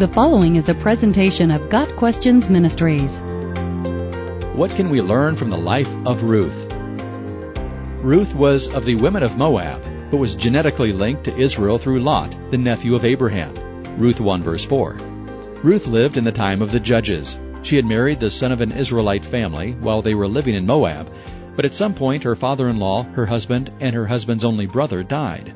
The following is a presentation of Got Questions Ministries. What can we learn from the life of Ruth? Ruth was of the women of Moab, but was genetically linked to Israel through Lot, the nephew of Abraham. Ruth 1 verse 4. Ruth lived in the time of the Judges. She had married the son of an Israelite family while they were living in Moab, but at some point her father-in-law, her husband, and her husband's only brother died.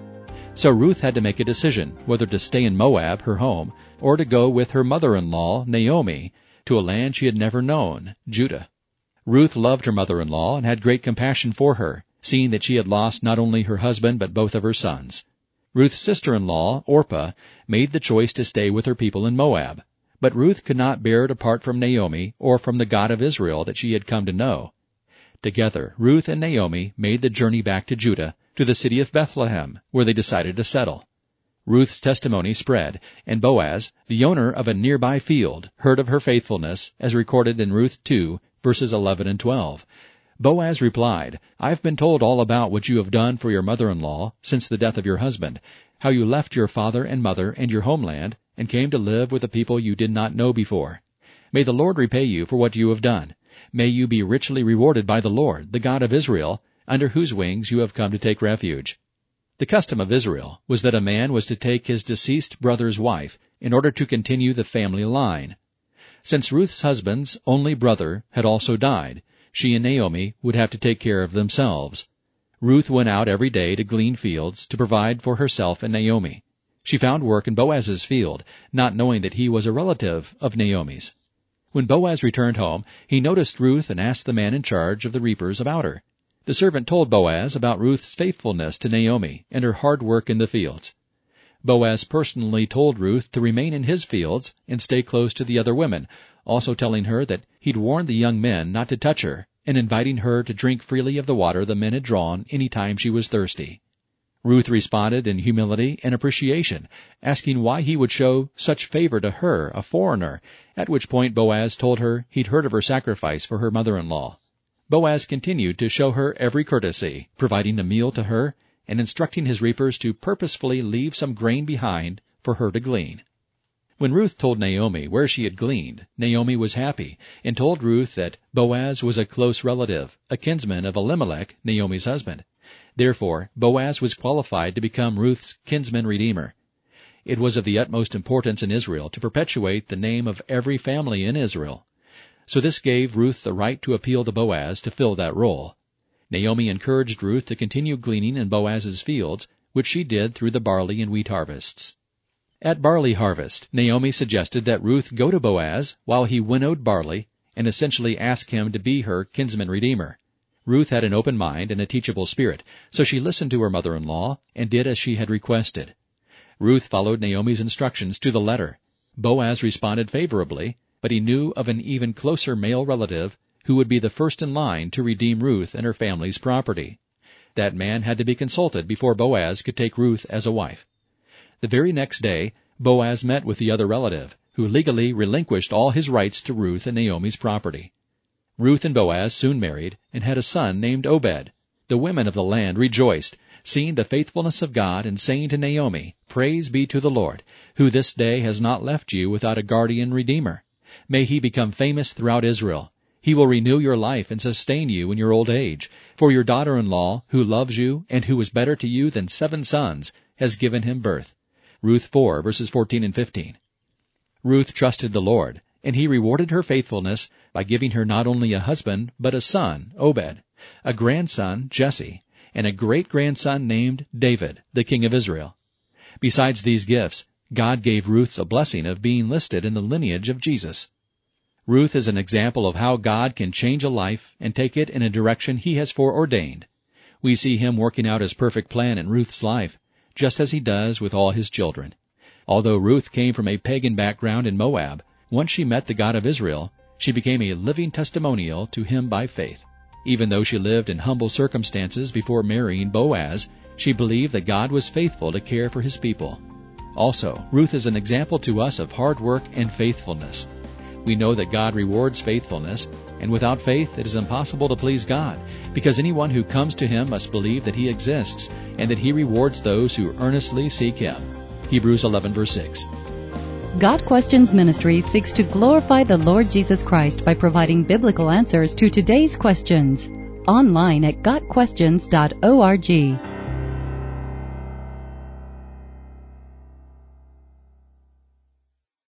So Ruth had to make a decision whether to stay in Moab, her home, or to go with her mother-in-law, Naomi, to a land she had never known, Judah. Ruth loved her mother-in-law and had great compassion for her, seeing that she had lost not only her husband but both of her sons. Ruth's sister-in-law, Orpah, made the choice to stay with her people in Moab, but Ruth could not bear to part from Naomi or from the God of Israel that she had come to know. Together, Ruth and Naomi made the journey back to Judah, to the city of Bethlehem, where they decided to settle. Ruth's testimony spread, and Boaz, the owner of a nearby field, heard of her faithfulness, as recorded in Ruth 2, verses 11 and 12. Boaz replied, I've been told all about what you have done for your mother-in-law since the death of your husband, how you left your father and mother and your homeland, and came to live with a people you did not know before. May the Lord repay you for what you have done. May you be richly rewarded by the Lord, the God of Israel, under whose wings you have come to take refuge. The custom of Israel was that a man was to take his deceased brother's wife in order to continue the family line. Since Ruth's husband's only brother had also died, she and Naomi would have to take care of themselves. Ruth went out every day to glean fields to provide for herself and Naomi. She found work in Boaz's field, not knowing that he was a relative of Naomi's. When Boaz returned home, he noticed Ruth and asked the man in charge of the reapers about her. The servant told Boaz about Ruth's faithfulness to Naomi and her hard work in the fields. Boaz personally told Ruth to remain in his fields and stay close to the other women, also telling her that he'd warned the young men not to touch her and inviting her to drink freely of the water the men had drawn any time she was thirsty. Ruth responded in humility and appreciation, asking why he would show such favor to her, a foreigner, at which point Boaz told her he'd heard of her sacrifice for her mother-in-law. Boaz continued to show her every courtesy, providing a meal to her and instructing his reapers to purposefully leave some grain behind for her to glean. When Ruth told Naomi where she had gleaned, Naomi was happy and told Ruth that Boaz was a close relative, a kinsman of Elimelech, Naomi's husband. Therefore, Boaz was qualified to become Ruth's kinsman redeemer. It was of the utmost importance in Israel to perpetuate the name of every family in Israel. So this gave Ruth the right to appeal to Boaz to fill that role. Naomi encouraged Ruth to continue gleaning in Boaz's fields, which she did through the barley and wheat harvests. At barley harvest, Naomi suggested that Ruth go to Boaz while he winnowed barley and essentially ask him to be her kinsman redeemer. Ruth had an open mind and a teachable spirit, so she listened to her mother-in-law and did as she had requested. Ruth followed Naomi's instructions to the letter. Boaz responded favorably, but he knew of an even closer male relative who would be the first in line to redeem Ruth and her family's property. That man had to be consulted before Boaz could take Ruth as a wife. The very next day, Boaz met with the other relative, who legally relinquished all his rights to Ruth and Naomi's property. Ruth and Boaz soon married and had a son named Obed. The women of the land rejoiced, seeing the faithfulness of God and saying to Naomi, Praise be to the Lord, who this day has not left you without a guardian redeemer. May he become famous throughout Israel. He will renew your life and sustain you in your old age. For your daughter-in-law, who loves you and who is better to you than seven sons, has given him birth. Ruth 4 verses 14 and 15. Ruth trusted the Lord, and he rewarded her faithfulness by giving her not only a husband, but a son, Obed, a grandson, Jesse, and a great-grandson named David, the king of Israel. Besides these gifts, God gave Ruth the blessing of being listed in the lineage of Jesus. Ruth is an example of how God can change a life and take it in a direction He has foreordained. We see Him working out His perfect plan in Ruth's life, just as He does with all His children. Although Ruth came from a pagan background in Moab, once she met the God of Israel, she became a living testimonial to Him by faith. Even though she lived in humble circumstances before marrying Boaz, she believed that God was faithful to care for His people. Also, Ruth is an example to us of hard work and faithfulness. We know that God rewards faithfulness, and without faith it is impossible to please God, because anyone who comes to Him must believe that He exists, and that He rewards those who earnestly seek Him. Hebrews 11 verse 6. Got Questions Ministry seeks to glorify the Lord Jesus Christ by providing biblical answers to today's questions. Online at GotQuestions.org.